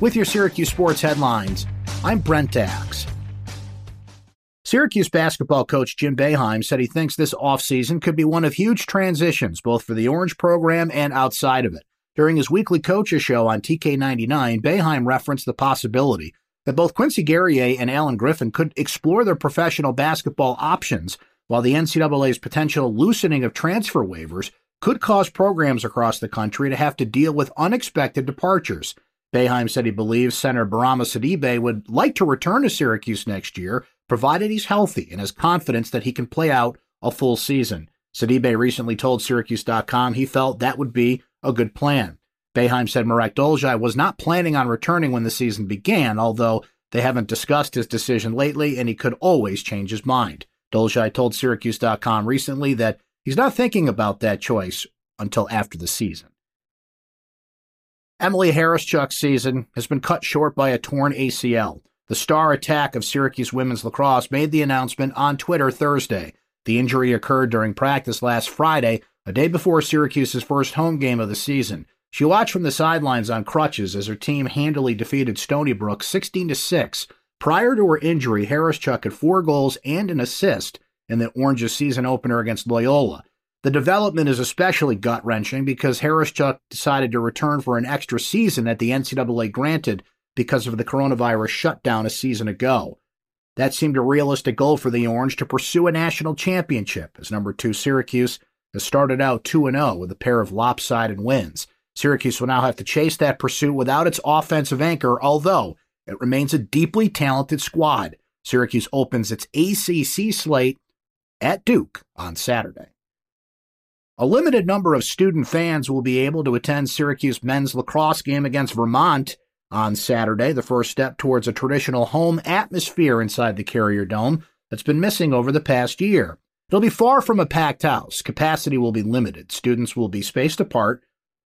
With your Syracuse sports headlines, I'm Brent Axe. Syracuse basketball coach Jim Boeheim said he thinks this offseason could be one of huge transitions, both for the Orange program and outside of it. During his weekly coaches show on TK99, Boeheim referenced the possibility that both Quincy Guerrier and Alan Griffin could explore their professional basketball options, while the NCAA's potential loosening of transfer waivers could cause programs across the country to have to deal with unexpected departures. Boeheim said he believes Center Bourama Sidibe would like to return to Syracuse next year, provided he's healthy and has confidence that he can play out a full season. Sidibe recently told Syracuse.com he felt that would be a good plan. Boeheim said Marek Dolezaj was not planning on returning when the season began, although they haven't discussed his decision lately and he could always change his mind. Dolezaj told Syracuse.com recently that he's not thinking about that choice until after the season. Emily Hawryschuk's season has been cut short by a torn ACL. The star attack of Syracuse women's lacrosse made the announcement on Twitter Thursday. The injury occurred during practice last Friday, a day before Syracuse's first home game of the season. She watched from the sidelines on crutches as her team handily defeated Stony Brook 16 to 6. Prior to her injury, Hawryschuk had four goals and an assist in the Orange's season opener against Loyola. The development is especially gut wrenching because Hawryschuk decided to return for an extra season that the NCAA granted because of the coronavirus shutdown a season ago. That seemed a realistic goal for the Orange to pursue a national championship, as number two Syracuse has started out 2 0 with a pair of lopsided wins. Syracuse will now have to chase that pursuit without its offensive anchor, although it remains a deeply talented squad. Syracuse opens its ACC slate at Duke on Saturday. A limited number of student fans will be able to attend Syracuse men's lacrosse game against Vermont on Saturday, the first step towards a traditional home atmosphere inside the Carrier Dome that's been missing over the past year. It'll be far from a packed house. Capacity will be limited. Students will be spaced apart.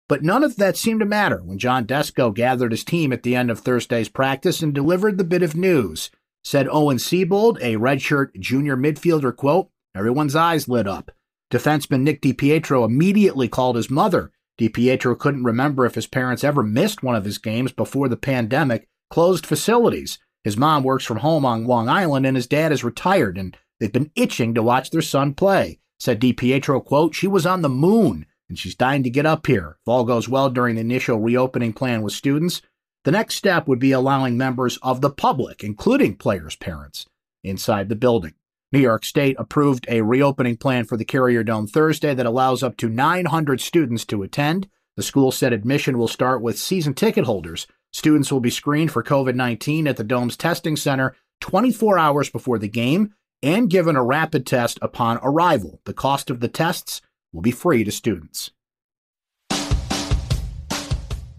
But none of that seemed to matter when John Desko gathered his team at the end of Thursday's practice and delivered the bit of news. Said Owen Seebold, a redshirt junior midfielder, quote, everyone's eyes lit up. Defenseman Nick DiPietro immediately called his mother DiPietro couldn't remember if his parents ever missed one of his games before the pandemic closed facilities. His mom works from home on Long Island and his dad is retired and they've been itching to watch their son play. Said DiPietro, quote, she was on the moon and she's dying to get up here. If all goes well during the initial reopening plan with students, the next step would be allowing members of the public, including players' parents, inside the building. New York State approved a reopening plan for the Carrier Dome Thursday that allows up to 900 students to attend. The school said admission will start with season ticket holders. Students will be screened for COVID 19 at the Dome's testing center 24 hours before the game and given a rapid test upon arrival. The cost of the tests will be free to students.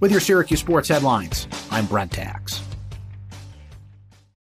With your Syracuse sports headlines, I'm Brent Axe.